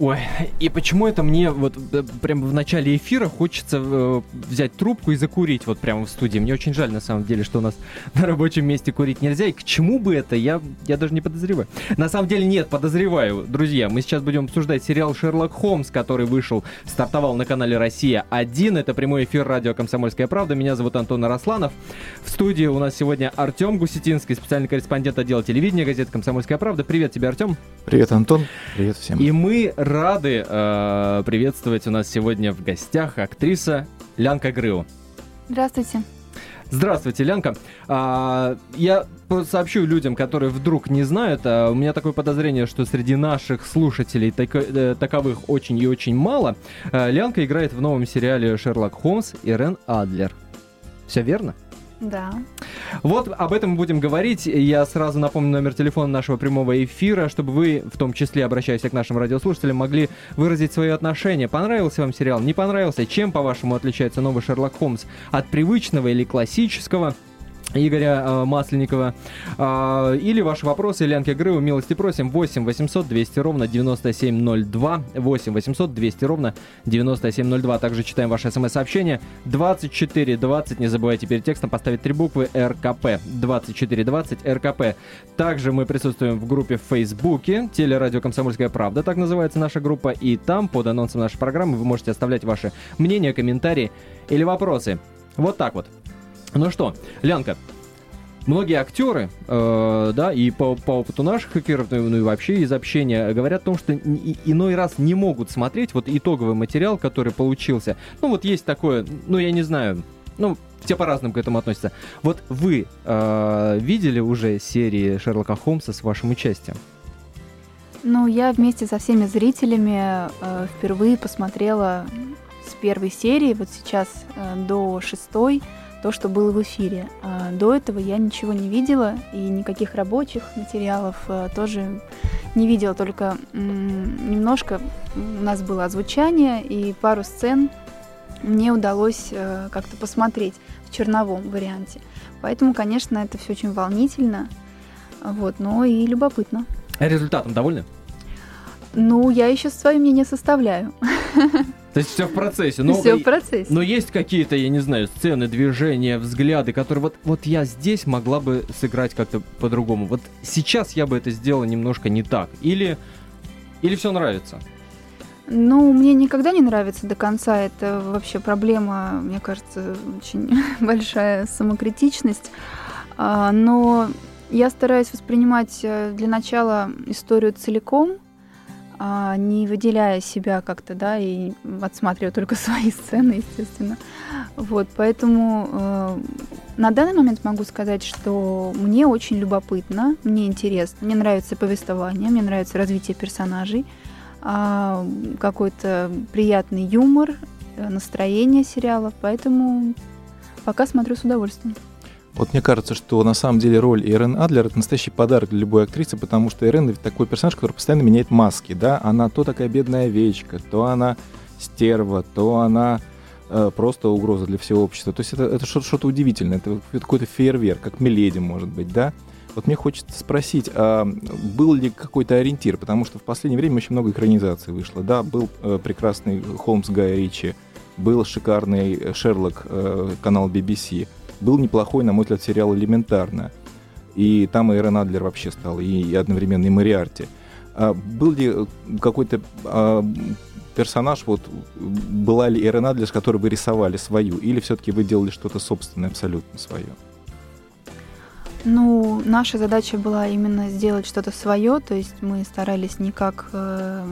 Ой, и почему это мне вот прямо в начале эфира хочется э, взять трубку и закурить вот прямо в студии. Мне очень жаль на самом деле, что у нас на рабочем месте курить нельзя. И к чему бы это, я, я даже не подозреваю. На самом деле нет, подозреваю. Друзья, мы сейчас будем обсуждать сериал «Шерлок Холмс», который вышел, стартовал на канале «Россия-1». Это прямой эфир радио «Комсомольская правда». Меня зовут Антон Арасланов. В студии у нас сегодня Артем Гусетинский, специальный корреспондент отдела телевидения газеты «Комсомольская правда». Привет тебе, Артем. Привет, Антон. Привет всем. И мы рады э, приветствовать у нас сегодня в гостях актриса Лянка Грыу. Здравствуйте. Здравствуйте, Лянка. А, я сообщу людям, которые вдруг не знают, а, у меня такое подозрение, что среди наших слушателей тако, э, таковых очень и очень мало. А, Лянка играет в новом сериале «Шерлок Холмс» Ирен Адлер. Все верно? Да. Вот об этом мы будем говорить. Я сразу напомню номер телефона нашего прямого эфира, чтобы вы, в том числе обращаясь к нашим радиослушателям, могли выразить свое отношение. Понравился вам сериал? Не понравился? Чем, по-вашему, отличается новый Шерлок Холмс от привычного или классического? Игоря э, Масленникова. Э, или ваши вопросы, Ленке Грыу, милости просим, 8 800 200 ровно 9702, 8 800 200 ровно 9702. Также читаем ваши смс-сообщения. 2420, не забывайте перед текстом поставить три буквы РКП. 2420 РКП. Также мы присутствуем в группе в Фейсбуке, телерадио «Комсомольская правда», так называется наша группа, и там под анонсом нашей программы вы можете оставлять ваши мнения, комментарии или вопросы. Вот так вот. Ну что, Лянка, многие актеры, э, да, и по, по опыту наших эфиров, ну, ну и вообще из общения, говорят о том, что иной раз не могут смотреть вот итоговый материал, который получился. Ну вот есть такое, ну я не знаю, ну все по-разному к этому относятся. Вот вы э, видели уже серии Шерлока Холмса с вашим участием? Ну, я вместе со всеми зрителями э, впервые посмотрела с первой серии, вот сейчас э, до шестой, то, что было в эфире. А до этого я ничего не видела, и никаких рабочих материалов а, тоже не видела, только немножко у нас было озвучание и пару сцен мне удалось а, как-то посмотреть в черновом варианте. Поэтому, конечно, это все очень волнительно, вот, но и любопытно. А результатом довольны? Ну, я еще свое мнение составляю. То есть все в процессе. Но, все в процессе. Но есть какие-то, я не знаю, сцены, движения, взгляды, которые вот, вот я здесь могла бы сыграть как-то по-другому. Вот сейчас я бы это сделала немножко не так. Или, или все нравится? Ну, мне никогда не нравится до конца. Это вообще проблема, мне кажется, очень большая самокритичность. А, но я стараюсь воспринимать э, для начала историю целиком, а, не выделяя себя как-то, да, и отсматривая только свои сцены, естественно. Вот, поэтому э, на данный момент могу сказать, что мне очень любопытно, мне интересно, мне нравится повествование, мне нравится развитие персонажей, э, какой-то приятный юмор, э, настроение сериала, поэтому пока смотрю с удовольствием. Вот мне кажется, что на самом деле роль Эрен Адлер — это настоящий подарок для любой актрисы, потому что Эрен — это такой персонаж, который постоянно меняет маски, да? Она то такая бедная овечка, то она стерва, то она э, просто угроза для всего общества. То есть это, это что-то, удивительное, это какой-то фейерверк, как Миледи, может быть, да? Вот мне хочется спросить, а был ли какой-то ориентир? Потому что в последнее время очень много экранизаций вышло. Да, был э, прекрасный Холмс Гая Ричи, был шикарный Шерлок, э, канал BBC — был неплохой, на мой взгляд, сериал «Элементарно». И там и Эрен Адлер вообще стал, и, и одновременно и Мариарти. А был ли э, какой-то а, персонаж, вот была ли Эрен Адлер, с которой вы рисовали свою, или все-таки вы делали что-то собственное, абсолютно свое? Ну, наша задача была именно сделать что-то свое, то есть мы старались никак, э,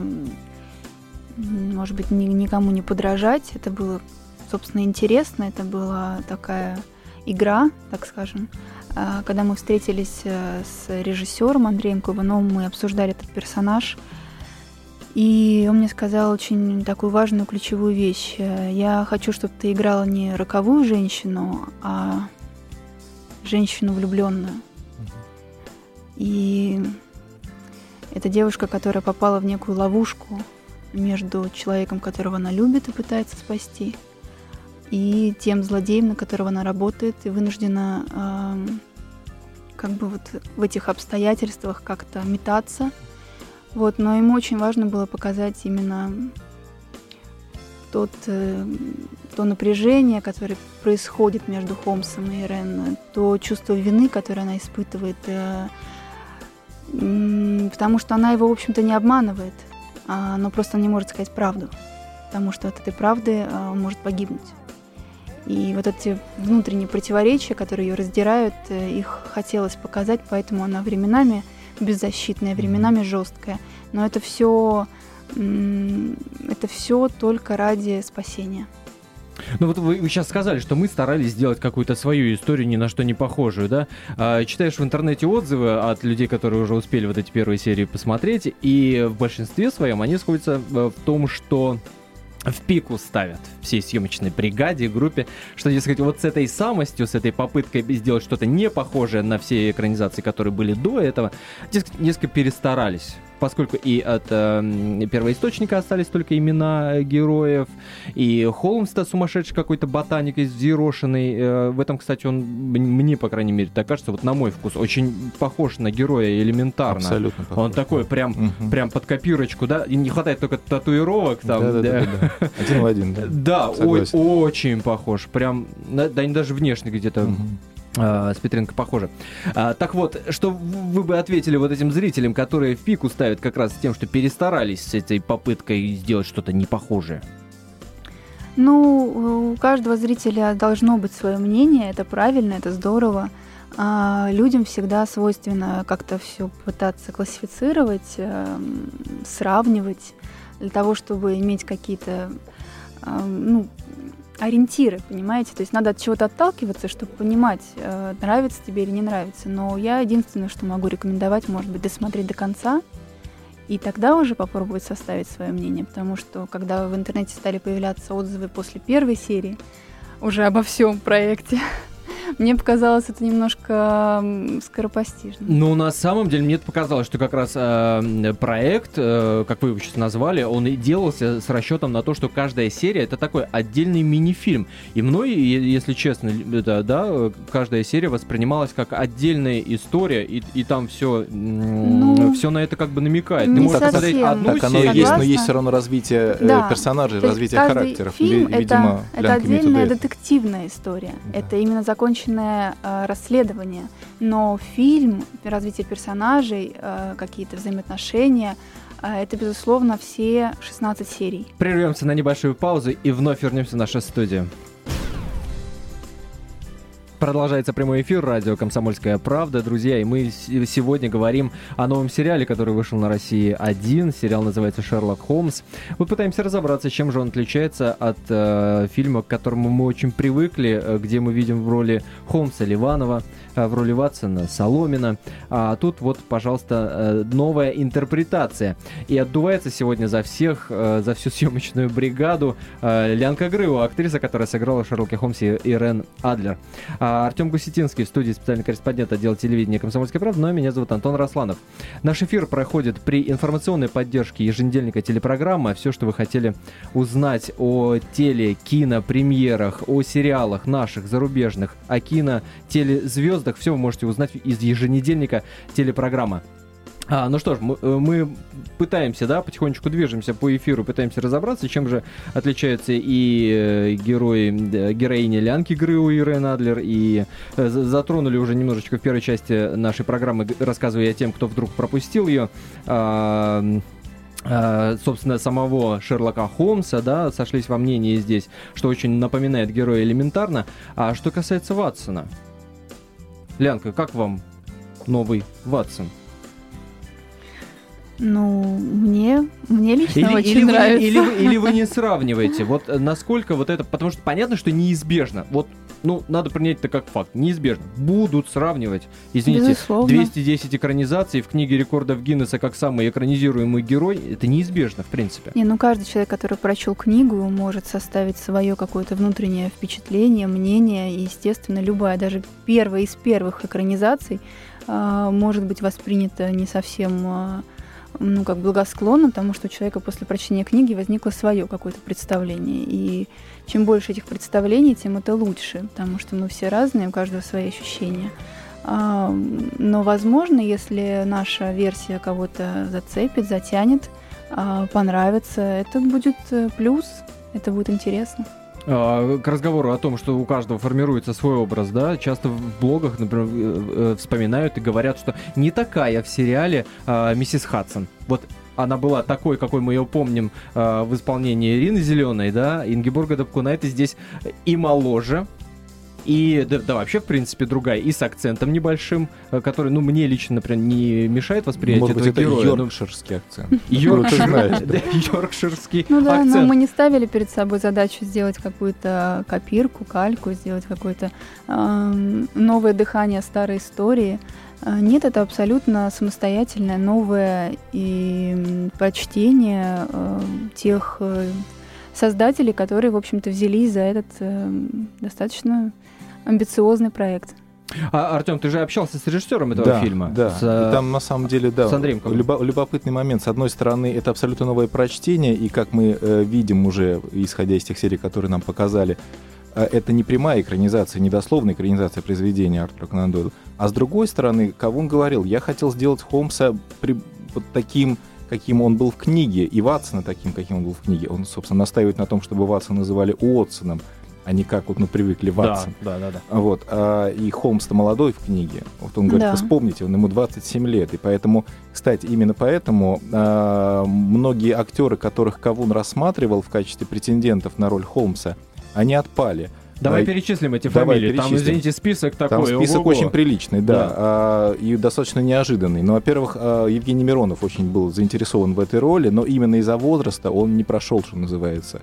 может быть, ни, никому не подражать. Это было, собственно, интересно, это была такая игра, так скажем. А, когда мы встретились э, с режиссером Андреем Кубановым, мы обсуждали этот персонаж, и он мне сказал очень такую важную ключевую вещь. Э, Я хочу, чтобы ты играла не роковую женщину, а женщину влюбленную. И это девушка, которая попала в некую ловушку между человеком, которого она любит и пытается спасти, и тем злодеем, на которого она работает, и вынуждена э, как бы вот в этих обстоятельствах как-то метаться, Вот, но ему очень важно было показать именно тот, э, то напряжение, которое происходит между Холмсом и Ирен, то чувство вины, которое она испытывает, э, потому что она его, в общем-то, не обманывает, а, но просто не может сказать правду, потому что от этой правды а, он может погибнуть. И вот эти внутренние противоречия, которые ее раздирают, э, их хотелось показать, поэтому она временами беззащитная, временами жесткая. Но это все это все только ради спасения. Ну вот вы, вы сейчас сказали, что мы старались сделать какую-то свою историю, ни на что не похожую, да? А, читаешь в интернете отзывы от людей, которые уже успели вот эти первые серии посмотреть, и в большинстве своем они сходятся э, в том, что в пику ставят всей съемочной бригаде, группе, что, дескать, вот с этой самостью, с этой попыткой сделать что-то не похожее на все экранизации, которые были до этого, дескать, несколько перестарались поскольку и от э, первоисточника остались только имена героев, и Холмс-то сумасшедший какой-то ботаник из взъерошенный. Э, в этом, кстати, он мне, по крайней мере, так кажется, вот на мой вкус, очень похож на героя элементарно. Абсолютно похож. Он такой прям, угу. прям под копирочку, да, и не хватает только татуировок там. Да, да, да. да, Один в один, да. Да, очень похож, прям, да, они даже внешне где-то угу с Петренко похоже. А, так вот, что вы бы ответили вот этим зрителям, которые в пику ставят как раз тем, что перестарались с этой попыткой сделать что-то непохожее? Ну, у каждого зрителя должно быть свое мнение, это правильно, это здорово. А людям всегда свойственно как-то все пытаться классифицировать, э, сравнивать для того, чтобы иметь какие-то э, ну, ориентиры, понимаете? То есть надо от чего-то отталкиваться, чтобы понимать, э, нравится тебе или не нравится. Но я единственное, что могу рекомендовать, может быть, досмотреть до конца, и тогда уже попробовать составить свое мнение, потому что когда в интернете стали появляться отзывы после первой серии, уже обо всем проекте, мне показалось это немножко скоропостижно. Ну, на самом деле, мне показалось, что как раз э, проект, э, как вы его сейчас назвали, он и делался с расчетом на то, что каждая серия это такой отдельный мини-фильм. И мной, если честно, да, да, каждая серия воспринималась как отдельная история, и, и там все, ну, все на это как бы намекает. Не Ты можешь посмотреть одну так, серию. Оно есть, но есть все равно развитие э, да. персонажей, развитие характеров. Фильм Видимо, это, это отдельная детективная история. Да. Это именно законченная законченное э, расследование, но фильм, развитие персонажей, э, какие-то взаимоотношения, э, это, безусловно, все 16 серий. Прервемся на небольшую паузу и вновь вернемся в нашу студию. Продолжается прямой эфир радио «Комсомольская правда». Друзья, и мы сегодня говорим о новом сериале, который вышел на России один. Сериал называется «Шерлок Холмс». Мы пытаемся разобраться, чем же он отличается от э, фильма, к которому мы очень привыкли, э, где мы видим в роли Холмса Ливанова, э, в роли Ватсона Соломина. А тут вот, пожалуйста, э, новая интерпретация. И отдувается сегодня за всех, э, за всю съемочную бригаду э, Лянка Грыва, актриса, которая сыграла в «Шерлоке Холмсе» Ирен Адлер. А Артем Гусетинский в студии специальный корреспондент отдела телевидения «Комсомольской правды», но меня зовут Антон Росланов. Наш эфир проходит при информационной поддержке еженедельника телепрограммы. Все, что вы хотели узнать о теле, кино, премьерах, о сериалах наших, зарубежных, о кино, телезвездах, все вы можете узнать из еженедельника телепрограммы. А, ну что ж, мы, э, мы пытаемся, да, потихонечку движемся по эфиру, пытаемся разобраться, чем же отличаются и э, герои, героини Лянки Грыу и Рен Адлер, и э, затронули уже немножечко в первой части нашей программы, рассказывая тем, кто вдруг пропустил ее, а, а, собственно, самого Шерлока Холмса, да, сошлись во мнении здесь, что очень напоминает героя элементарно. А что касается Ватсона, Лянка, как вам новый Ватсон? Ну, мне, мне лично или, очень или нравится. Вы, или, вы, или вы не сравниваете. Вот э, насколько вот это... Потому что понятно, что неизбежно. Вот, ну, надо принять это как факт. Неизбежно. Будут сравнивать. Извините, Безусловно. 210 экранизаций в книге рекордов Гиннесса как самый экранизируемый герой. Это неизбежно, в принципе. Не, ну каждый человек, который прочел книгу, может составить свое какое-то внутреннее впечатление, мнение. И, естественно, любая, даже первая из первых экранизаций э, может быть воспринята не совсем... Ну, как благосклонно, потому что у человека после прочтения книги возникло свое какое-то представление. И чем больше этих представлений, тем это лучше, потому что мы все разные, у каждого свои ощущения. А, но, возможно, если наша версия кого-то зацепит, затянет, а, понравится, это будет э, плюс, это будет интересно. А, к разговору о том, что у каждого формируется свой образ, да, часто в блогах, например, э, э, вспоминают и говорят, что не такая в сериале миссис Хадсон. Вот она была такой, какой мы ее помним в исполнении Ирины Зеленой, да, Ингеборга Дапкунайте здесь и моложе, и да, да, вообще, в принципе, другая. И с акцентом небольшим, э, который, ну, мне лично, например, не мешает восприятие Может этого быть, это героя. йоркширский акцент. Йоркширский Ну да, но мы не ставили перед собой задачу сделать какую-то копирку, кальку, сделать какое-то новое дыхание старой истории. Э, Нет, это абсолютно самостоятельное, новое и прочтение э, тех создателей, которые, в общем-то, взялись за этот э, достаточно амбициозный проект. А, Артем, ты же общался с режиссером этого да, фильма. Да, С, и э, там на самом деле, да, с Андреем любо- любопытный момент. С одной стороны, это абсолютно новое прочтение, и как мы э, видим уже, исходя из тех серий, которые нам показали, э, это не прямая экранизация, не дословная экранизация произведения Артура Конан Дойла. А с другой стороны, Кавун говорил, я хотел сделать Холмса при, вот таким, каким он был в книге, и Ватсона таким, каким он был в книге. Он, собственно, настаивает на том, чтобы Ватсона называли Уотсоном, а не как вот мы привыкли да, Ватсон. да, да, да. Вот, а, и Холмс-то молодой в книге. Вот он говорит, Да. вы вспомните, он ему 27 лет. И поэтому, кстати, именно поэтому а, многие актеры, которых Кавун рассматривал в качестве претендентов на роль Холмса, они отпали. Давай А, перечислим эти давай фамилии. Там, перечислим. извините, список такой. Там список ого-го. очень приличный, да, Да. а, и достаточно неожиданный. Ну, во-первых, а, Евгений Миронов очень был заинтересован в этой роли, но именно из-за возраста он не прошел, что называется,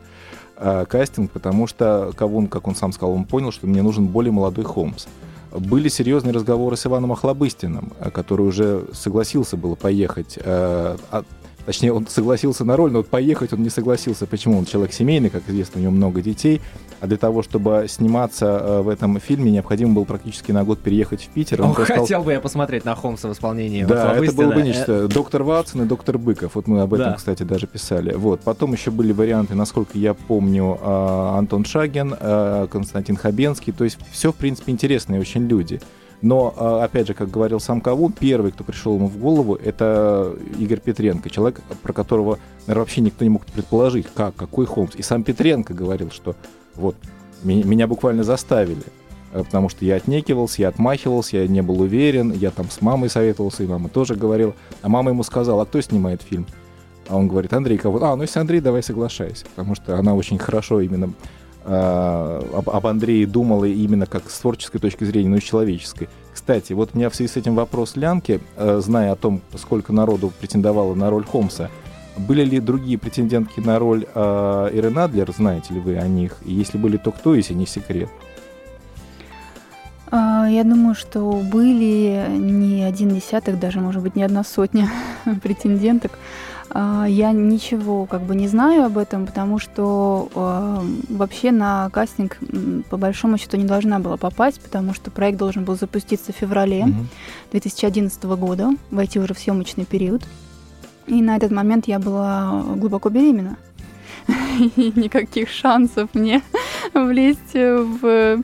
а, кастинг, потому что Кавун, как он сам сказал, он понял, что мне нужен более молодой Холмс. Были серьезные разговоры с Иваном Охлобыстиным, а, который уже согласился было поехать. а, а, Точнее, он согласился на роль, но вот поехать он не согласился. Почему? Он человек семейный, как известно, у него много детей. А для того, чтобы сниматься э, в этом фильме, необходимо было практически на год переехать в Питер. Он сказал, хотел бы я посмотреть на Холмса в исполнении да, это было бы Э, нечто. Доктор Ватсон и доктор Быков. Вот мы об этом, Да. кстати, даже писали. Вот. Потом еще были варианты, насколько я помню, а, Антон Шагин, а, Константин Хабенский. То есть все, в принципе, интересные очень люди. Но, а, опять же, как говорил сам Кавун, первый, кто пришел ему в голову, это Игорь Петренко, человек, про которого, наверное, вообще никто не мог предположить, как, какой Холмс. И сам Петренко говорил, что вот меня буквально заставили, э, потому что я отнекивался, я отмахивался, я не был уверен, я там с мамой советовался, и мама тоже говорила. А мама ему сказала, а кто снимает фильм? А он говорит, Андрей кого? А, ну если Андрей, давай соглашайся, потому что она очень хорошо именно э, об, об Андрее думала именно как с творческой точки зрения, но и с человеческой. Кстати, вот у меня в связи с этим вопрос Лянки, э, зная о том, сколько народу претендовало на роль Холмса, были ли другие претендентки на роль э, Ирен Адлер, знаете ли вы о них? И если были, то кто, если не секрет? А, Я думаю, что были не один десяток, даже, может быть, не одна сотня претенденток. А, Я ничего как бы не знаю об этом, потому что а, вообще на кастинг по большому счету не должна была попасть, потому что проект должен был запуститься в феврале Мгм. 2011 года, войти уже в съемочный период. И на этот момент я была глубоко беременна. И никаких шансов мне влезть в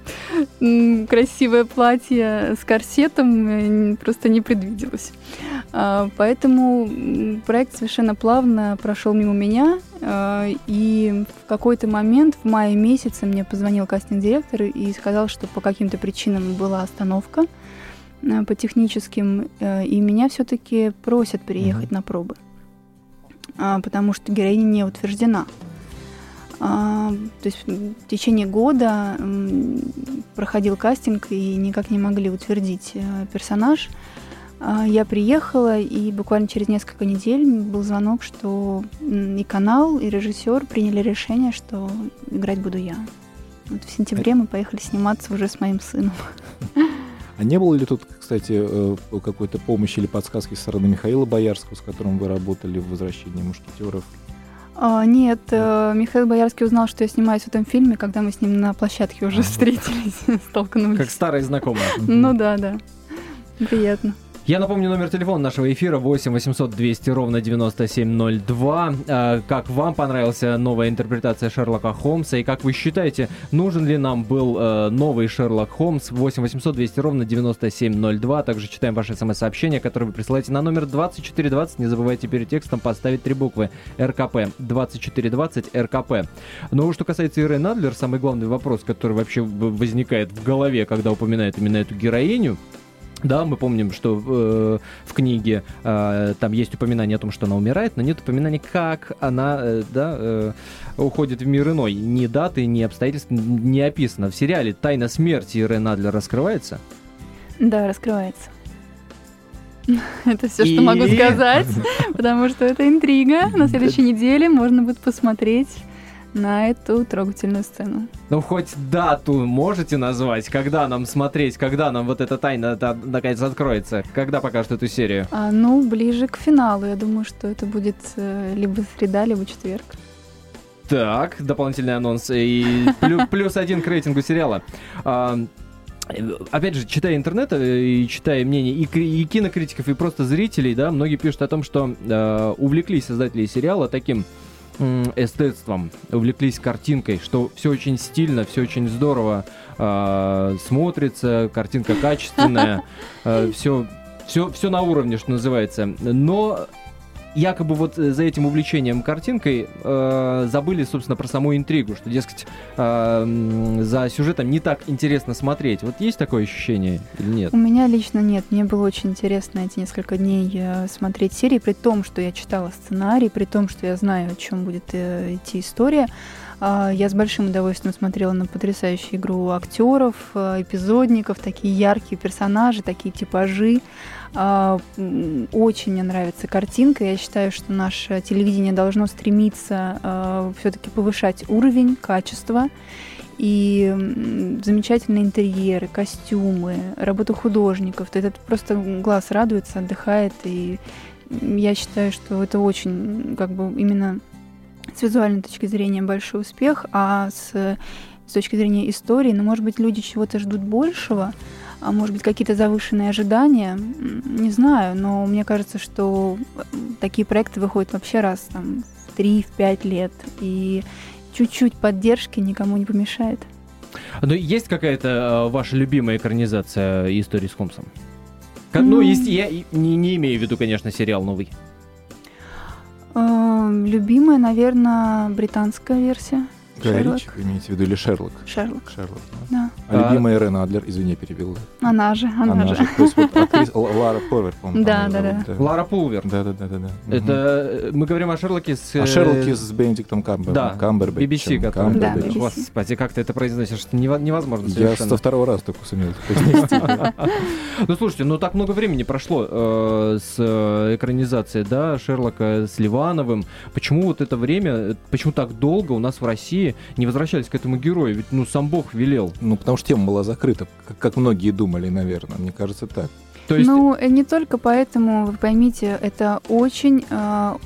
красивое платье с корсетом э, просто не предвиделось. А, Поэтому проект совершенно плавно прошел мимо меня. а, И в какой-то момент, в мае месяце, мне позвонил кастинг-директор и сказал, что по каким-то причинам была остановка э, по техническим, э, и меня все-таки просят приехать на пробы, потому что героиня не утверждена. А, То есть в течение года проходил кастинг и никак не могли утвердить э, персонаж. А, Я приехала, и буквально через несколько недель был звонок, что и канал, и режиссер приняли решение, что играть буду я. Вот в сентябре мы поехали сниматься уже с моим сыном. А не было ли тут, кстати, э, какой-то помощи или подсказки со стороны Михаила Боярского, с которым вы работали в «Возвращении мушкетеров»? А, нет, э, Михаил Боярский узнал, что я снимаюсь в этом фильме, когда мы с ним на площадке уже Ага. встретились, столкнулись. Как старые знакомые. Ну да, да. Приятно. Я напомню номер телефона нашего эфира 8 800 200 ровно 9702. А, как вам понравилась новая интерпретация Шерлока Холмса и как вы считаете, нужен ли нам был э, новый Шерлок Холмс 8 800 200 ровно 9702. Также читаем ваши смс-сообщения, которые вы присылаете на номер 2420. Не забывайте перед текстом поставить три буквы РКП 2420 РКП. Но что касается Иры Надлер, самый главный вопрос, который вообще возникает в голове, когда упоминают именно эту героиню, да, мы помним, что э, в книге э, там есть упоминание о том, что она умирает, но нет упоминания, как она э, да, э, уходит в мир иной. Ни даты, ни обстоятельств не описано. В сериале «Тайна смерти» Ирен Адлер раскрывается? Да, раскрывается. Это все, что могу сказать, потому что это интрига. На следующей неделе можно будет посмотреть на эту трогательную сцену. Ну, хоть дату можете назвать, когда нам смотреть, когда нам вот эта тайна наконец откроется, когда покажут эту серию? А, ну, ближе к финалу. Я думаю, что это будет э, либо среда, либо четверг. Так, дополнительный анонс и плюс один к рейтингу сериала. А, опять же, читая интернет э, и читая мнения и, и кинокритиков, и просто зрителей, да, многие пишут о том, что э, увлеклись создатели сериала таким эстетством, увлеклись картинкой, что все очень стильно, все очень здорово э, смотрится, картинка качественная, э, все, все, все на уровне, что называется. Но якобы вот э, за этим увлечением картинкой э, забыли, собственно, про саму интригу, что, дескать, э, за сюжетом не так интересно смотреть. Вот есть такое ощущение или нет? У меня лично нет. Мне было очень интересно эти несколько дней э, смотреть серии, при том, что я читала сценарий, при том, что я знаю, о чем будет э, идти история. А, я с большим удовольствием смотрела на потрясающую игру актеров, э, эпизодников, такие яркие персонажи, такие типажи. А, очень мне нравится картинка. Я считаю, что наше телевидение должно стремиться а, все-таки повышать уровень, качество. И замечательные интерьеры, костюмы, работа художников. Это просто глаз радуется, отдыхает. И я считаю, что это очень, как бы, именно с визуальной точки зрения большой успех, а с, с точки зрения истории, ну, может быть, люди чего-то ждут большего, а может быть, какие-то завышенные ожидания, не знаю, но мне кажется, что такие проекты выходят вообще раз там в 3-5 лет, и чуть-чуть поддержки никому не помешает. Но есть какая-то э, ваша любимая экранизация истории с Холмсом? Ну, ну есть, я не, не имею в виду, конечно, сериал новый. Э, любимая, наверное, британская версия. Гай имеете в виду, или Шерлок? Шерлок. Шерлок, да. А, а любимая Рена Адлер, извини, перебил. Она же, она, она же. же. То есть вот актриса Лара Пулвер, по-моему. Да, да, да, да. Лара Пулвер. Да, да, да, да. да. Это э, мы говорим о Шерлоке с... О Шерлоке с Бенедиктом Камбер. Да, Камбербэтчем. BBC, который... Да, BBC. Господи, как ты это произносишь? Невозможно совершенно. Я со второго раза только сумел произнести. Ну, слушайте, ну так много времени прошло э, с э, экранизацией, да, Шерлока с Ливановым. Почему вот это время, почему так долго у нас в России не возвращались к этому герою? Ведь, ну, сам Бог велел. Ну, потому что тема была закрыта, как, как многие думали, наверное. Мне кажется, так. То есть... Ну, э, не только поэтому, вы поймите, это очень... Э,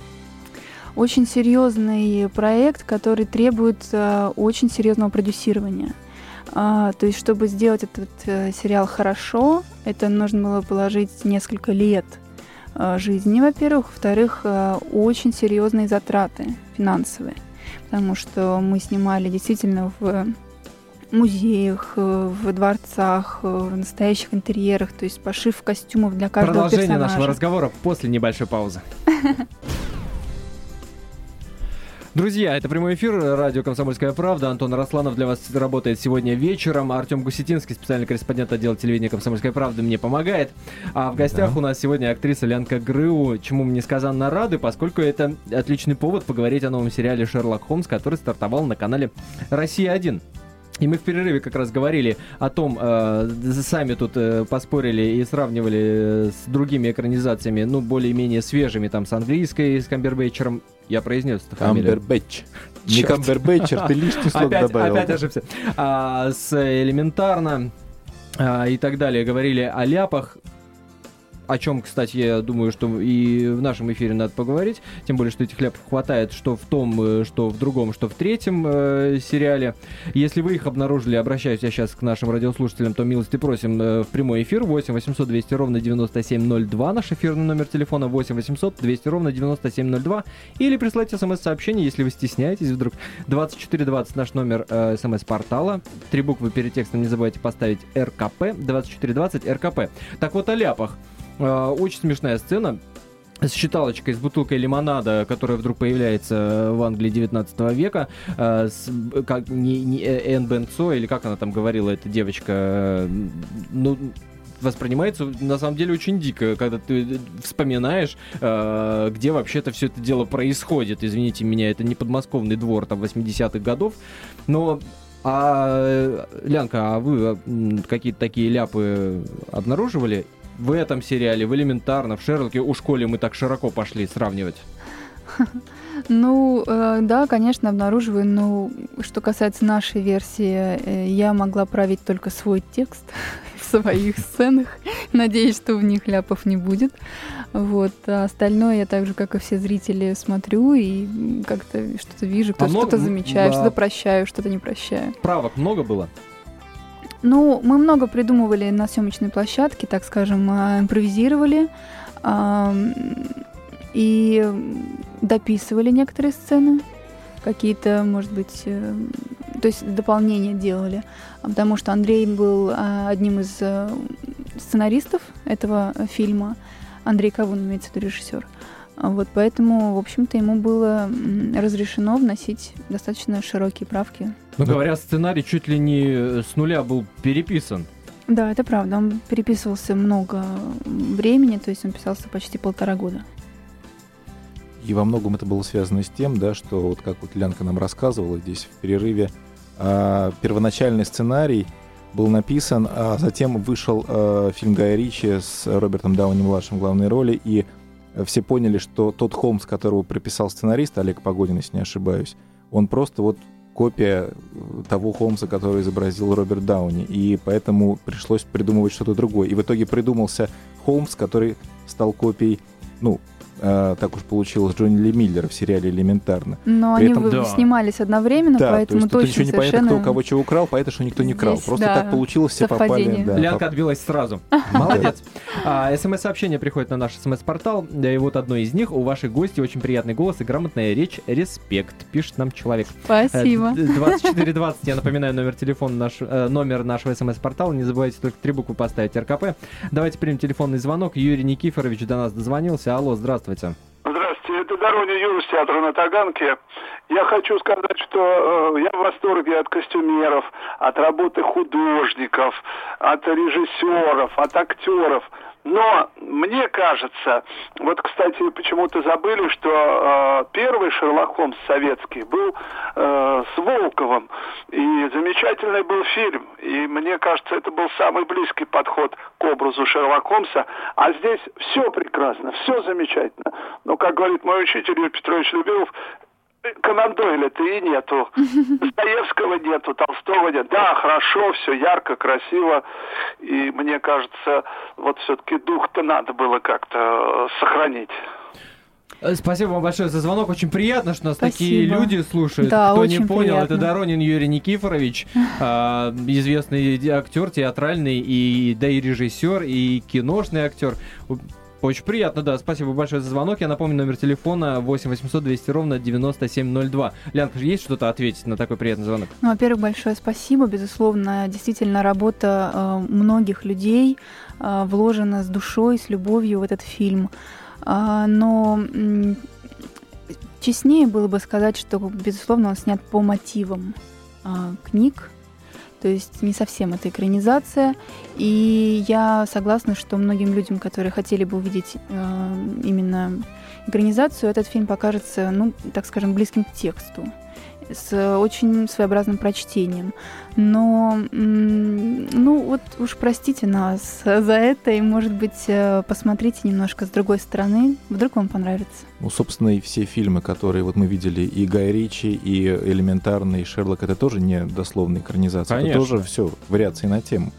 очень серьезный проект, который требует э, очень серьезного продюсирования. А, то есть, чтобы сделать этот э, сериал хорошо, это нужно было положить несколько лет э, жизни, во-первых. Во-вторых, э, очень серьезные затраты финансовые потому что мы снимали действительно в музеях, в дворцах, в настоящих интерьерах, то есть пошив костюмов для каждого Продолжение персонажа. нашего разговора после небольшой паузы. Друзья, это прямой эфир, радио «Комсомольская правда». Антон Росланов для вас работает сегодня вечером. Артем Гусетинский, специальный корреспондент отдела телевидения «Комсомольская правда», мне помогает. А в гостях да. у нас сегодня актриса Лянка Грыу, чему мы несказанно рады, поскольку это отличный повод поговорить о новом сериале «Шерлок Холмс», который стартовал на канале «Россия-1». И мы в перерыве как раз говорили о том, э, сами тут э, поспорили и сравнивали э, с другими экранизациями, ну, более-менее свежими, там, с английской, с Камбербэтчером. Я произнес эту фамилию. Камбербэтч. Не Камбербэтчер, ты лишний слог опять, добавил. Опять ошибся. А, с элементарно а, и так далее. Говорили о ляпах. О чем, кстати, я думаю, что и в нашем эфире надо поговорить, тем более, что этих ляпов хватает, что в том, э, что в другом, что в третьем э, сериале. Если вы их обнаружили, обращаюсь я сейчас к нашим радиослушателям, то милости просим э, в прямой эфир 8 800 200 ровно 9702, наш эфирный номер телефона 8 800 200 ровно 9702, или присылайте смс-сообщение, если вы стесняетесь вдруг. 2420 наш номер э, смс-портала, три буквы перед текстом не забывайте поставить РКП, 2420 РКП. Так вот о ляпах. Э, очень смешная сцена. С считалочкой, с бутылкой лимонада, которая вдруг появляется в Англии 19 века, э, с, как не, не э, Энн Бенцо, или как она там говорила, эта девочка, э, ну, воспринимается на самом деле очень дико, когда ты вспоминаешь, э, где вообще-то все это дело происходит. Извините меня, это не подмосковный двор там 80-х годов, но а, Лянка, а вы какие-то такие ляпы обнаруживали в этом сериале, в элементарно, в Шерлоке, у школе мы так широко пошли сравнивать? Ну, э, да, конечно, обнаруживаю. Но что касается нашей версии, э, я могла править только свой текст в своих сценах. Надеюсь, что в них ляпов не будет. Вот. А остальное я так же, как и все зрители, смотрю и как-то что-то вижу, кто а что-то замечаю, да. что-то прощаю, что-то не прощаю. Правок много было? Ну, мы много придумывали на съемочной площадке, так скажем, а, импровизировали и дописывали некоторые сцены, какие-то, может быть, э, то есть дополнения делали, потому что Андрей был а, одним из э, сценаристов этого фильма, Андрей Кавун имеется в виду режиссер. Вот поэтому, в общем-то, ему было разрешено вносить достаточно широкие правки. Но говоря сценарий чуть ли не с нуля был переписан. Да, это правда. Он переписывался много времени, то есть он писался почти полтора года. И во многом это было связано с тем, да, что вот как вот Лянка нам рассказывала здесь в перерыве, а, первоначальный сценарий был написан, а затем вышел а, фильм Гая Ричи с Робертом Дауни младшим в главной роли, и все поняли, что тот Холмс, которого прописал сценарист, Олег Погодин, если не ошибаюсь, он просто вот копия того Холмса, который изобразил Роберт Дауни. И поэтому пришлось придумывать что-то другое. И в итоге придумался Холмс, который стал копией, ну, э, так уж получилось, Джонни Ли Миллера в сериале «Элементарно». Но При они этом, да. снимались одновременно, да, поэтому то есть, точно еще непонятно, кто у кого чего украл, поэтому что никто не крал. Здесь, Просто да, так получилось, все попали. Да, Лянка отбилась сразу. Молодец. А, СМС-сообщение приходит на наш СМС-портал, и вот одно из них. У ваших гостей очень приятный голос и грамотная речь. Респект, пишет нам человек. Спасибо. 2420, я напоминаю, номер телефона, наш, э, номер нашего СМС-портала. Не забывайте только три буквы поставить РКП. Давайте примем телефонный звонок. Юрий Никифорович до нас дозвонился. Алло, здравствуйте. Здравствуйте, это Доронин Юра с театра на Таганке. Я хочу сказать, что э, я в восторге от костюмеров, от работы художников, от режиссеров, от актеров. Но мне кажется, вот, кстати, почему-то забыли, что э, первый Шерлок Холмс советский был э, с Волковым. И замечательный был фильм. И мне кажется, это был самый близкий подход к образу Шерлока Холмса. А здесь все прекрасно, все замечательно. Но, как говорит мой учитель Юрий Петрович Любилов, Конан Дойля-то и нету. Достоевского нету, Толстого нет. Да, хорошо, все ярко, красиво. И мне кажется, вот все-таки дух-то надо было как-то э, сохранить. Э, спасибо вам большое за звонок. Очень приятно, что нас Спасибо. такие люди слушают. Да, Кто не понял, приятно. это Доронин Юрий Никифорович, а, известный актер театральный, и, да и режиссер, и киношный актер. Очень приятно, да. Спасибо большое за звонок. Я напомню, номер телефона 8 800 200 ровно 9702. Лянка, есть что-то ответить на такой приятный звонок? Ну, во-первых, большое спасибо. Безусловно, действительно, работа э, многих людей э, вложена с душой, с любовью в этот фильм. Э, но э, честнее было бы сказать, что, безусловно, он снят по мотивам э, книг, то есть не совсем это экранизация. И я согласна, что многим людям, которые хотели бы увидеть э, именно экранизацию, этот фильм покажется, ну, так скажем, близким к тексту с очень своеобразным прочтением. Но, ну вот уж простите нас за это, и, может быть, э, посмотрите немножко с другой стороны, вдруг вам понравится. Ну, собственно, и все фильмы, которые вот мы видели, и Гай Ричи, и Элементарный, и Шерлок, это тоже не дословная экранизация, Конечно. это тоже все вариации на тему.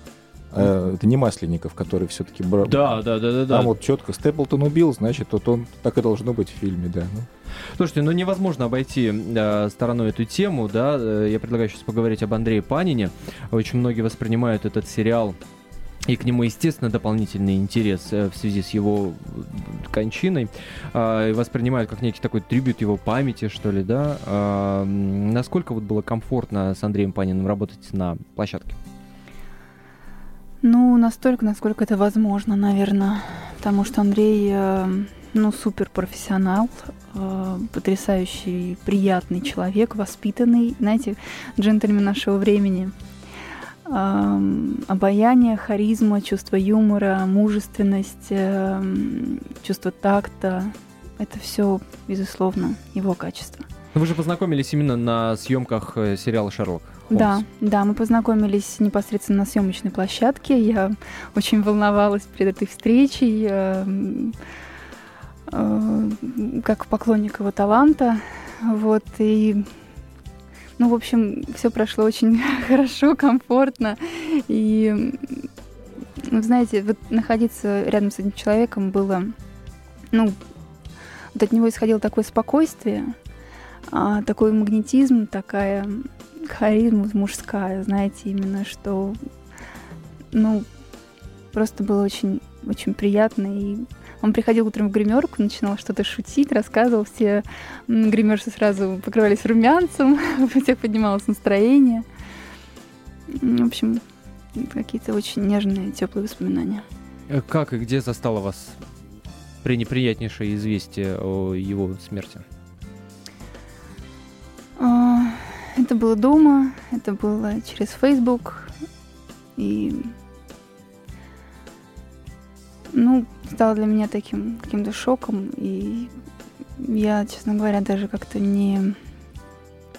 Э, это не Масленников, который все-таки брал. Да, да, да, да. Там да. вот четко Степлтон убил, значит, вот он так и должно быть в фильме, да. Ну. Слушайте, ну невозможно обойти э, стороной эту тему, да. Э, Я предлагаю сейчас поговорить об Андрее Панине. Очень многие воспринимают этот сериал и к нему, естественно, дополнительный интерес э, в связи с его кончиной. А, и воспринимают как некий такой трибют его памяти, что ли, да. А, насколько вот было комфортно с Андреем Паниным работать на площадке? Ну, настолько, насколько это возможно, наверное. Потому что Андрей, э, ну, супер профессионал, э, потрясающий, приятный человек, воспитанный, знаете, джентльмен нашего времени. Эм, Обаяние, харизма, чувство юмора, мужественность, эм, чувство такта. Это все, безусловно, его качество. Ну, Вы же познакомились именно на съемках э, сериала Шерлок. Холмс. Да, да, мы познакомились непосредственно на съемочной площадке. Я очень волновалась перед этой встречей, эм, э, как поклонник его таланта. Вот, и, ну, в общем, все прошло очень хорошо, комфортно. И, ну, знаете, вот находиться рядом с этим человеком было, ну, вот от него исходило такое спокойствие, а, такой магнетизм, такая харизма мужская, знаете, именно что, ну, просто было очень, очень приятно. И он приходил утром в гримерку, начинал что-то шутить, рассказывал, все гримерши сразу покрывались румянцем, у всех поднималось настроение. М, В общем, какие-то очень нежные, теплые воспоминания. Э, Как и где застало вас пренеприятнейшее известие о его смерти? А, Это было дома, это было через Facebook. И, ну, стало для меня таким каким-то шоком. И я, честно говоря, даже как-то не,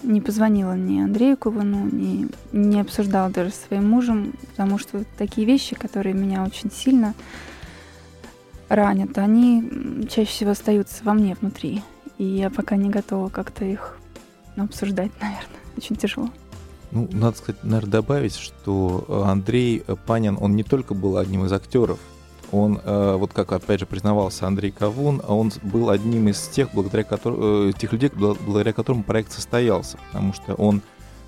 не позвонила ни Андрею Кувану, ни, не обсуждала даже со своим мужем, потому что такие вещи, которые меня очень сильно ранят, они чаще всего остаются во мне внутри. И я пока не готова как-то их ну, обсуждать, наверное. Очень тяжело. Ну, надо сказать, наверное, добавить, что э, Андрей э, Панин, он не только был одним из актеров, он, э, вот как опять же признавался Андрей Кавун, он был одним из тех, благодаря которым, тех людей, бла- благодаря которым проект состоялся, потому что он,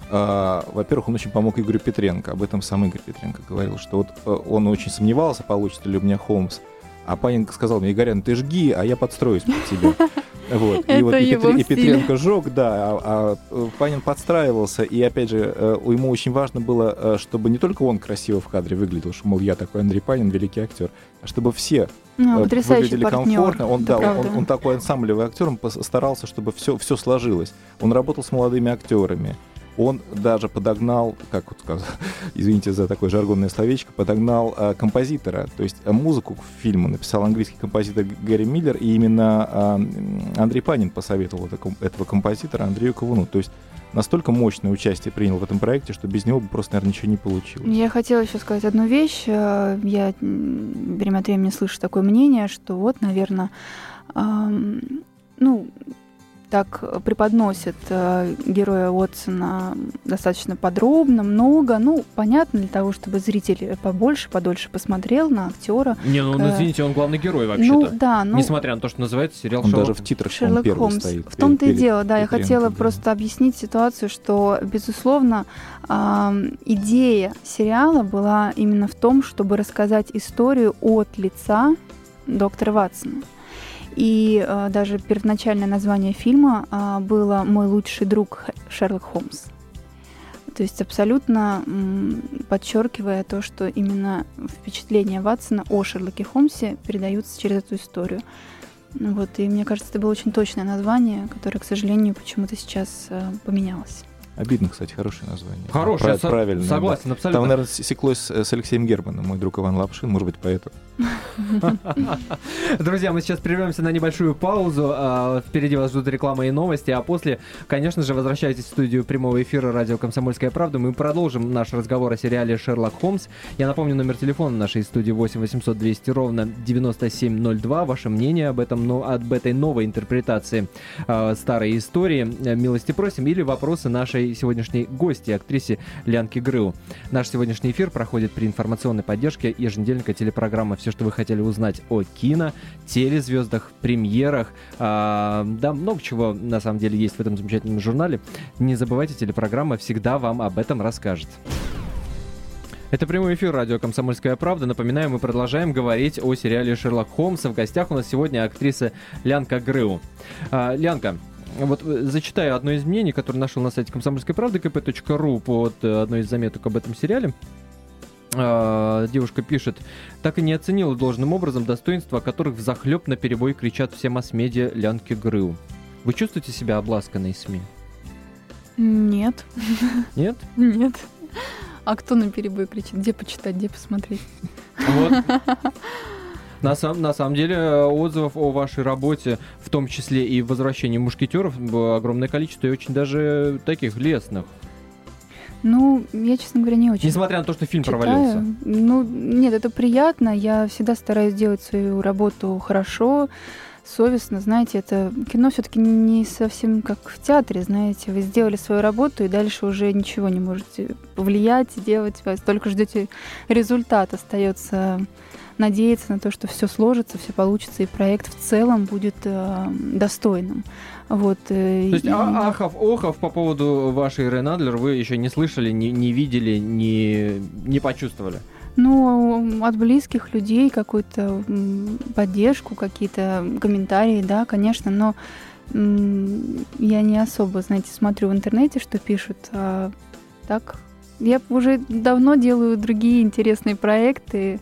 во-первых, он очень помог Игорю Петренко, об этом сам Игорь Петренко говорил, что вот он очень сомневался, получится ли у меня Холмс, а Панин сказал мне, Игорян, ты жги, а я подстроюсь под тебя. Вот. И вот и. Петренко жег, да, а, а, э, Панин подстраивался, и опять же, э, ему очень важно было, э, чтобы не только он красиво в кадре выглядел, что, мол, я такой Андрей Панин, великий актер, а чтобы все Ну, выглядели партнер. комфортно. Он, да, правда. он, он такой ансамблевый актер, он старался, чтобы все, все сложилось. Он работал с молодыми актерами. Он даже подогнал, как вот сказал, извините за такое жаргонное словечко, подогнал э, композитора. То есть э, музыку к фильму написал английский композитор Гэри Миллер, и именно э, Андрей Панин посоветовал это этого композитора Андрею Ковуну. То есть настолько мощное участие принял в этом проекте, что без него бы просто, наверное, ничего не получилось. Я хотела еще сказать одну вещь. Э, Я время от времени слышу такое мнение, что вот, наверное, ну, так преподносят э, героя Уотсона достаточно подробно, много. Ну, понятно, для того, чтобы зритель побольше, подольше посмотрел на актера. Не, ну, ну, Э, извините, он главный герой Ну, вообще-то. да, ну, Несмотря на то, что называется сериал Он Шерлок. даже в титрах, Шерлок первый Холмс. стоит. В том-то и дело, да, я хотела да. просто объяснить ситуацию, что, безусловно, ам, идея сериала была именно в том, чтобы рассказать историю от лица доктора Ватсона. И э, даже первоначальное название фильма а, было «Мой лучший друг Шерлок Холмс». То есть абсолютно м, подчеркивая то, что именно впечатления Ватсона о Шерлоке Холмсе передаются через эту историю. Вот, и мне кажется, это было очень точное название, которое, к сожалению, почему-то сейчас э, поменялось. Обидно, кстати, хорошее название. Хороший, Пра- правильно. да. согласен, абсолютно. Там, наверное, секлось с, Алексеем Германом, мой друг Иван Лапшин, может быть, поэтому. Друзья, мы сейчас прервемся на небольшую паузу. А, Впереди вас ждут реклама и новости, а после, конечно же, возвращайтесь в студию прямого эфира радио «Комсомольская правда». Мы продолжим наш разговор о сериале «Шерлок Холмс». Я напомню номер телефона нашей студии 8 800 200 ровно 9702. Ваше мнение об, этом, но, об этой новой интерпретации а, старой истории милости просим или вопросы нашей своей сегодняшней гости, актрисе Лянке Грыл. Наш сегодняшний эфир проходит при информационной поддержке еженедельника телепрограмма «Все, что вы хотели узнать о кино», телезвездах, премьерах. А, да, много чего на самом деле есть в этом замечательном журнале. Не забывайте, телепрограмма всегда вам об этом расскажет. Это прямой эфир радио «Комсомольская правда». Напоминаю, мы продолжаем говорить о сериале «Шерлок Холмс». В гостях у нас сегодня актриса Лянка Грыу. А, Лянка, вот э, зачитаю одно из мнений, которое нашел на сайте комсомольской правды kp.ru под э, одной из заметок об этом сериале. А, девушка пишет, так и не оценила должным образом достоинства, о которых в захлеб на перебой кричат все масс-медиа Лянки Грыу. Вы чувствуете себя обласканной СМИ? Нет. Нет? Нет. А кто на перебой кричит? Где почитать, где посмотреть? Вот. На, сам, на самом деле отзывов о вашей работе, в том числе и возвращении мушкетеров, было огромное количество и очень даже таких лестных. Ну, я, честно говоря, не очень. Несмотря на то, что фильм читаю. провалился. Ну, нет, это приятно. Я всегда стараюсь делать свою работу хорошо, совестно. Знаете, это кино все-таки не совсем как в театре, знаете. Вы сделали свою работу, и дальше уже ничего не можете повлиять, делать. Вы только ждете результат. Остается надеяться на то, что все сложится, все получится, и проект в целом будет э, достойным. Вот, э, То есть и- а- ахов, охов по поводу вашей Рен Адлер вы еще не слышали, не, не видели, не, не почувствовали? Ну, от близких людей какую-то поддержку, какие-то комментарии, да, конечно, но я не особо, знаете, смотрю в интернете, что пишут, а так я уже давно делаю другие интересные проекты,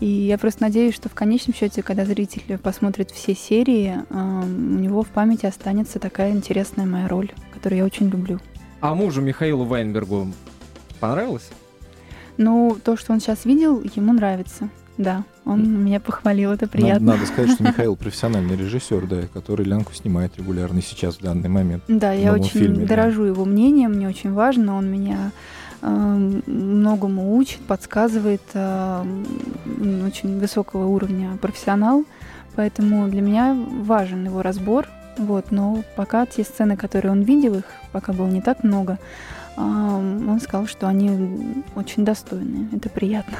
и я просто надеюсь, что в конечном счете, когда зритель посмотрит все серии, ам, у него в памяти останется такая интересная моя роль, которую я очень люблю. А мужу Михаилу Вайнбергу понравилось? Ну, то, что он сейчас видел, ему нравится. Да, он меня похвалил, это Надо, приятно. надо сказать, что Михаил профессиональный режиссер, да, который Лянку снимает регулярно сейчас в данный момент. Да, я очень фильме, да. дорожу его мнением, мне очень важно, он меня эм, многому учит, подсказывает, эм, он очень высокого уровня профессионал, поэтому для меня важен его разбор. Вот, но пока те сцены, которые он видел, их пока было не так много, эм, он сказал, что они очень достойные. Это приятно.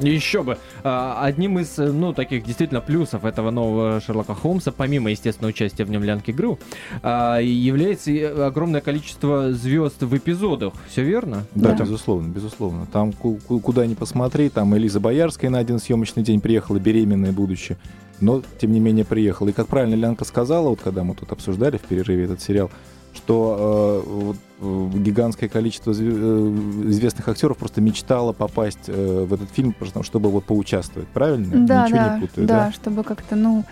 Еще бы. А, Одним из, э, ну, таких действительно плюсов этого нового Шерлока Холмса, помимо, естественно, участия в нем Лянки Грю, а, является огромное количество звезд в эпизодах. Все верно? Да, Да. безусловно, безусловно. Там ку- ку- куда ни посмотри, там Элиза Боярская на один съемочный день приехала, беременная будучи, но тем не менее приехала. И как правильно Лянка сказала, вот когда мы тут обсуждали в перерыве этот сериал, что э, э, гигантское количество э, известных актеров просто мечтало попасть в этот фильм, просто чтобы вот поучаствовать. Правильно? Да, Ничего да, не путаю, да, чтобы как-то, ну,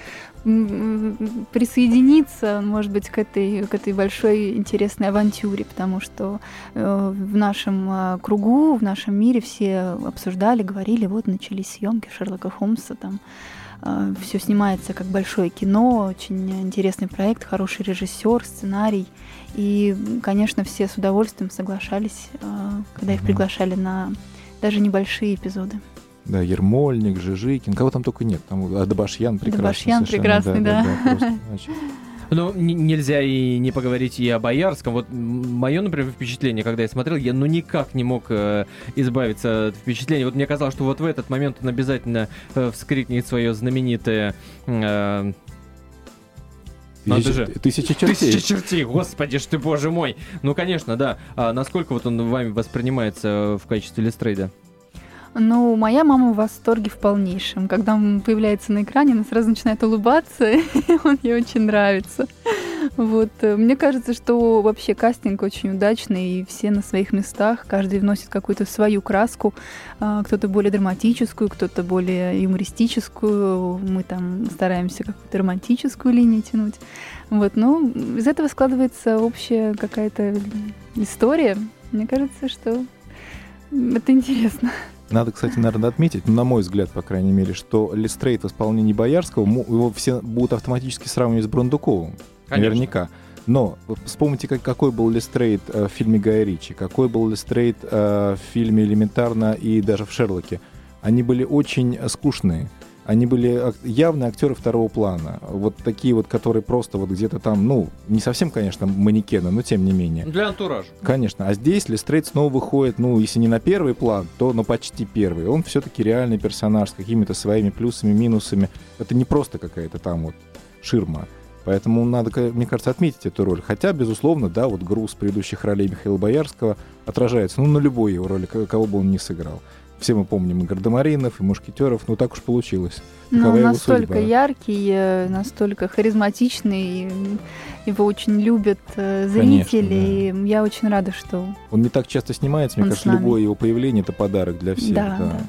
присоединиться, может быть, к этой, к этой большой интересной авантюре, потому что в нашем кругу, в нашем мире все обсуждали, говорили, вот начались съемки Шерлока Холмса, там все снимается как большое кино, очень интересный проект, хороший режиссер, сценарий. И, конечно, все с удовольствием соглашались, э, когда их приглашали на даже небольшие эпизоды. Да, Ермольник, Жижикин, кого там только нет. Там Адабашьян прекрасный. Адабашьян прекрасный, да. просто, значит, Ну, н- нельзя и не поговорить и о Боярском. Вот мое, например, впечатление, когда я смотрел, я ну никак не мог э, избавиться от впечатления. Вот мне казалось, что вот в этот момент он обязательно э, вскрикнет свое знаменитое... э, Надо тысяча- же. Тысяча чертей. Тысяча чертей, господи ж ты, боже мой. Ну, конечно, да. А насколько вот он вами воспринимается в качестве Лестрейда? Ну, моя мама в восторге в полнейшем. Когда он появляется на экране, она сразу начинает улыбаться, и он ей очень нравится. Вот. э, Мне кажется, что вообще кастинг очень удачный, и все на своих местах. Каждый вносит какую-то свою краску. А, Кто-то более драматическую, кто-то более юмористическую. Мы там стараемся какую-то романтическую линию тянуть. Вот. Ну, из этого складывается общая какая-то история. Мне кажется, что это интересно. Надо, кстати, наверное, отметить, на мой взгляд, по крайней мере, что Лестрейд в исполнении Боярского, его все будут автоматически сравнивать с Брондуковым. Наверняка. Но вспомните, как, какой был Лестрейд э, в фильме Гая Ричи, какой был Лестрейд э, в фильме «Элементарно» и даже в «Шерлоке». Они были очень э, скучные. Они были явные актеры второго плана. Вот такие вот, которые просто вот где-то там, ну, не совсем, конечно, манекены, но тем не менее. Для антуража. Конечно. А здесь Лестрейд снова выходит, ну, если не на первый план, то, ну, почти первый. Он все-таки реальный персонаж с какими-то своими плюсами, минусами. Это не просто какая-то там вот ширма. Поэтому надо, мне кажется, отметить эту роль. Хотя, безусловно, да, вот груз предыдущих ролей Михаила Боярского отражается, ну, на любой его роли, кого бы он ни сыграл. Все мы помним и Гардемаринов, и Мушкетеров, ну так уж получилось. Ну, настолько яркий, э, настолько харизматичный, его очень любят э, зрители, Конечно, да. и я очень рада, что Он не так часто снимается, мне кажется, любое его появление — это подарок для всех. Да, да. да.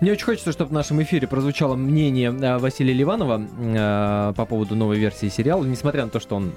Мне очень хочется, чтобы в нашем эфире прозвучало мнение э, Василия Ливанова э, по поводу новой версии сериала, несмотря на то, что он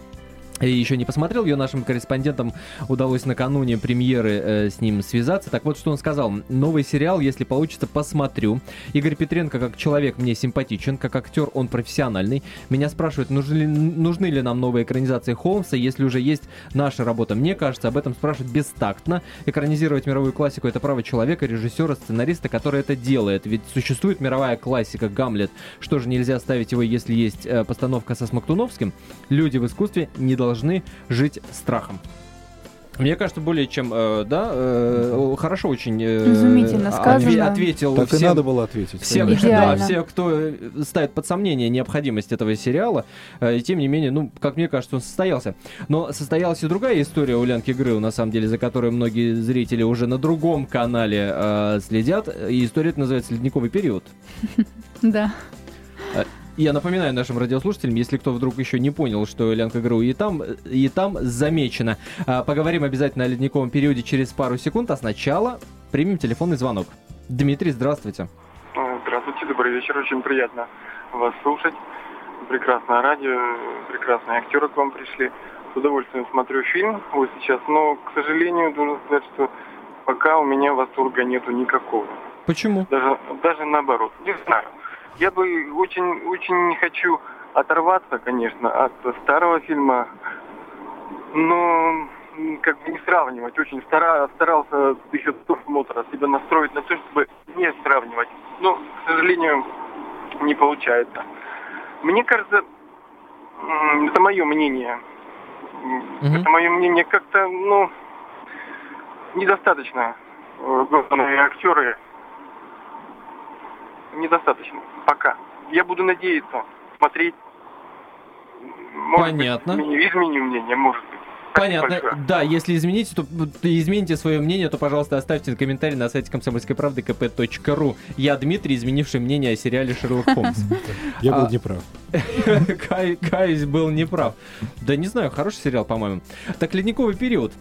еще не посмотрел ее, нашим корреспондентам удалось накануне премьеры э, с ним связаться. Так вот, что он сказал. Новый сериал, если получится, посмотрю. Игорь Петренко как человек мне симпатичен, как актер он профессиональный. Меня спрашивают, нужны ли, нужны ли нам новые экранизации Холмса, если уже есть наша работа. Мне кажется, об этом спрашивать бестактно. Экранизировать мировую классику — это право человека, режиссера, сценариста, который это делает. Ведь существует мировая классика Гамлет. Что же нельзя ставить его, если есть э, постановка со Смоктуновским? Люди в искусстве не должны должны жить страхом. Мне кажется, более чем, э, да, э, хорошо очень э, Изумительно сказано. ответил. Так всем, и надо было ответить. Всем, да, все, кто ставит под сомнение необходимость этого сериала, э, тем не менее, ну, как мне кажется, он состоялся. Но состоялась и другая история у Ленки Грыл, на самом деле, за которой многие зрители уже на другом канале э, следят. И история это называется «Ледниковый период». Да. Я напоминаю нашим радиослушателям, если кто вдруг еще не понял, что Ленка ГРУ и там, и там замечено. А, поговорим обязательно о ледниковом периоде через пару секунд, а сначала примем телефонный звонок. Дмитрий, здравствуйте. Здравствуйте, добрый вечер, очень приятно вас слушать. Прекрасное радио, прекрасные актеры к вам пришли. С удовольствием смотрю фильм вот сейчас, но, к сожалению, должен сказать, что пока у меня восторга нету никакого. Почему? Даже, даже наоборот. Не знаю. Я бы очень, очень не хочу оторваться, конечно, от старого фильма, но как бы не сравнивать. Очень стара, старался еще до просмотра себя настроить на то, чтобы не сравнивать. Но, к сожалению, не получается. Мне кажется, это мое мнение. Mm-hmm. Это мое мнение как-то, ну, недостаточно э, главные актеры недостаточно. Пока. Я буду надеяться, смотреть. Может Понятно. Быть, изменю мнение, может быть. Понятно. Да, если измените, то измените свое мнение, то, пожалуйста, оставьте комментарий на сайте комсомольской правды kp.ru. Я Дмитрий, изменивший мнение о сериале Шерлок Холмс. Я был а, неправ. Каюсь, был неправ. Да не знаю, хороший сериал, по-моему. Так, ледниковый период.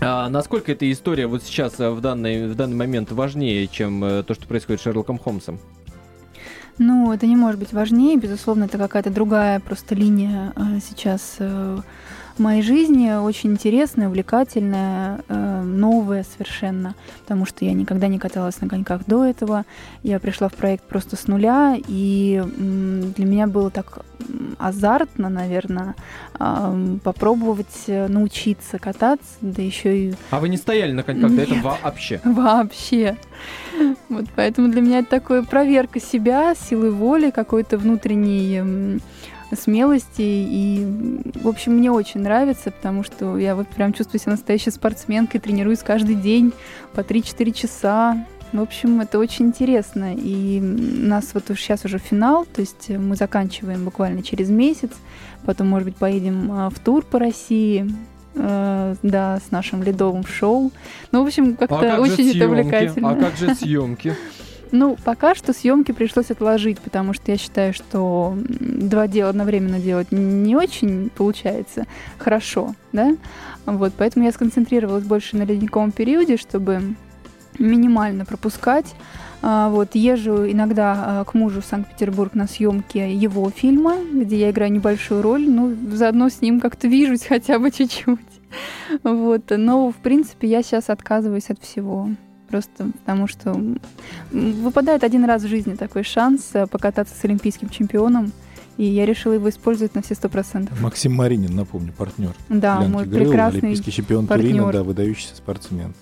А насколько эта история вот сейчас э, в данный, в данный момент важнее, чем э, то, что происходит с Шерлоком Холмсом? Ну, это не может быть важнее, безусловно, это какая-то другая просто линия э, сейчас моей жизни очень интересная, увлекательная, э, новая совершенно, потому что я никогда не каталась на коньках до этого. Я пришла в проект просто с нуля, и для меня было так азартно, наверное, попробовать э, научиться кататься, да еще и... А вы не стояли на коньках до этого вообще? Вообще. Вот поэтому для меня это такое проверка себя, силы воли, какой-то внутренний смелости. И, в общем, мне очень нравится, потому что я вот прям чувствую себя настоящей спортсменкой, тренируюсь каждый день по 3-4 часа. В общем, это очень интересно. И у нас вот сейчас уже финал, то есть мы заканчиваем буквально через месяц. Потом, может быть, поедем а, в тур по России э, да, с нашим ледовым шоу. Ну, в общем, как-то а как очень это увлекательно. А как же съемки? Ну, пока что съемки пришлось отложить, потому что я считаю, что два дела одновременно делать не очень получается хорошо, да. Вот, поэтому я сконцентрировалась больше на ледниковом периоде, чтобы минимально пропускать. А, вот, езжу иногда а, к мужу в Санкт-Петербург на съемки его фильма, где я играю небольшую роль, ну, заодно с ним как-то вижусь хотя бы чуть-чуть. Вот, но, в принципе, я сейчас отказываюсь от всего. Просто потому что выпадает один раз в жизни такой шанс э, покататься с олимпийским чемпионом. И я решила его использовать на все сто процентов. Максим Маринин, напомню, партнер. Да, Янки мой Грыла, прекрасный олимпийский чемпион партнер. Турина, да, выдающийся спортсмен.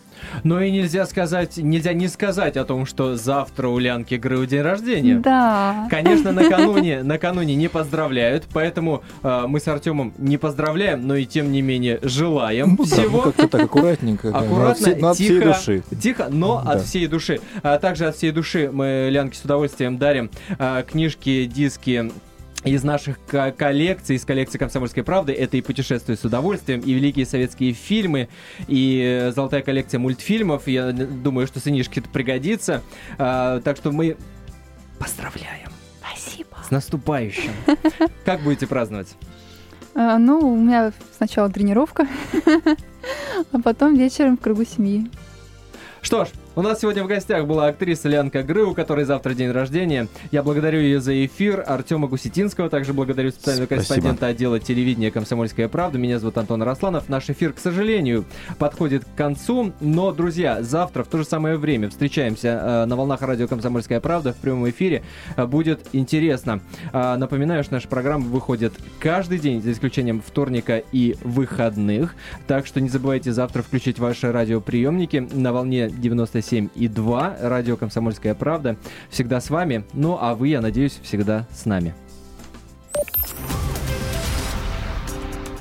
Но и нельзя сказать, нельзя не сказать о том, что завтра у Лянки Грыу день рождения. Да. Конечно, накануне, накануне не поздравляют, поэтому э, мы с Артемом не поздравляем, но и тем не менее желаем Ну да, ну всего. как-то так аккуратненько. да, от Аккуратно, всей- но от всей тихо, души. Тихо, но Да. от всей души. А также от всей души мы Лянке с удовольствием дарим а, книжки, диски из наших ко- коллекций, из коллекции «Комсомольской правды». Это и «Путешествие с удовольствием», и «Великие советские фильмы», и э, золотая коллекция мультфильмов. Я думаю, что сынишке это пригодится. А, так что мы поздравляем Спасибо. с наступающим. Как будете праздновать? А, ну, у меня сначала тренировка, а потом вечером в кругу семьи. Что ж, у нас сегодня в гостях была актриса Лянка Гры, у которой завтра день рождения. Я благодарю ее за эфир. Артема Гусетинского также благодарю специального Спасибо. корреспондента отдела телевидения «Комсомольская правда». Меня зовут Антон Росланов. Наш эфир, к сожалению, подходит к концу. Но, друзья, завтра в то же самое время встречаемся э, на волнах радио «Комсомольская правда» в прямом эфире. Э, будет интересно. А, напоминаю, что наша программа выходит каждый день, за исключением вторника и выходных. Так что не забывайте завтра включить ваши радиоприемники на волне 97,2. Радио «Комсомольская правда» всегда с вами. Ну, а вы, я надеюсь, всегда с нами.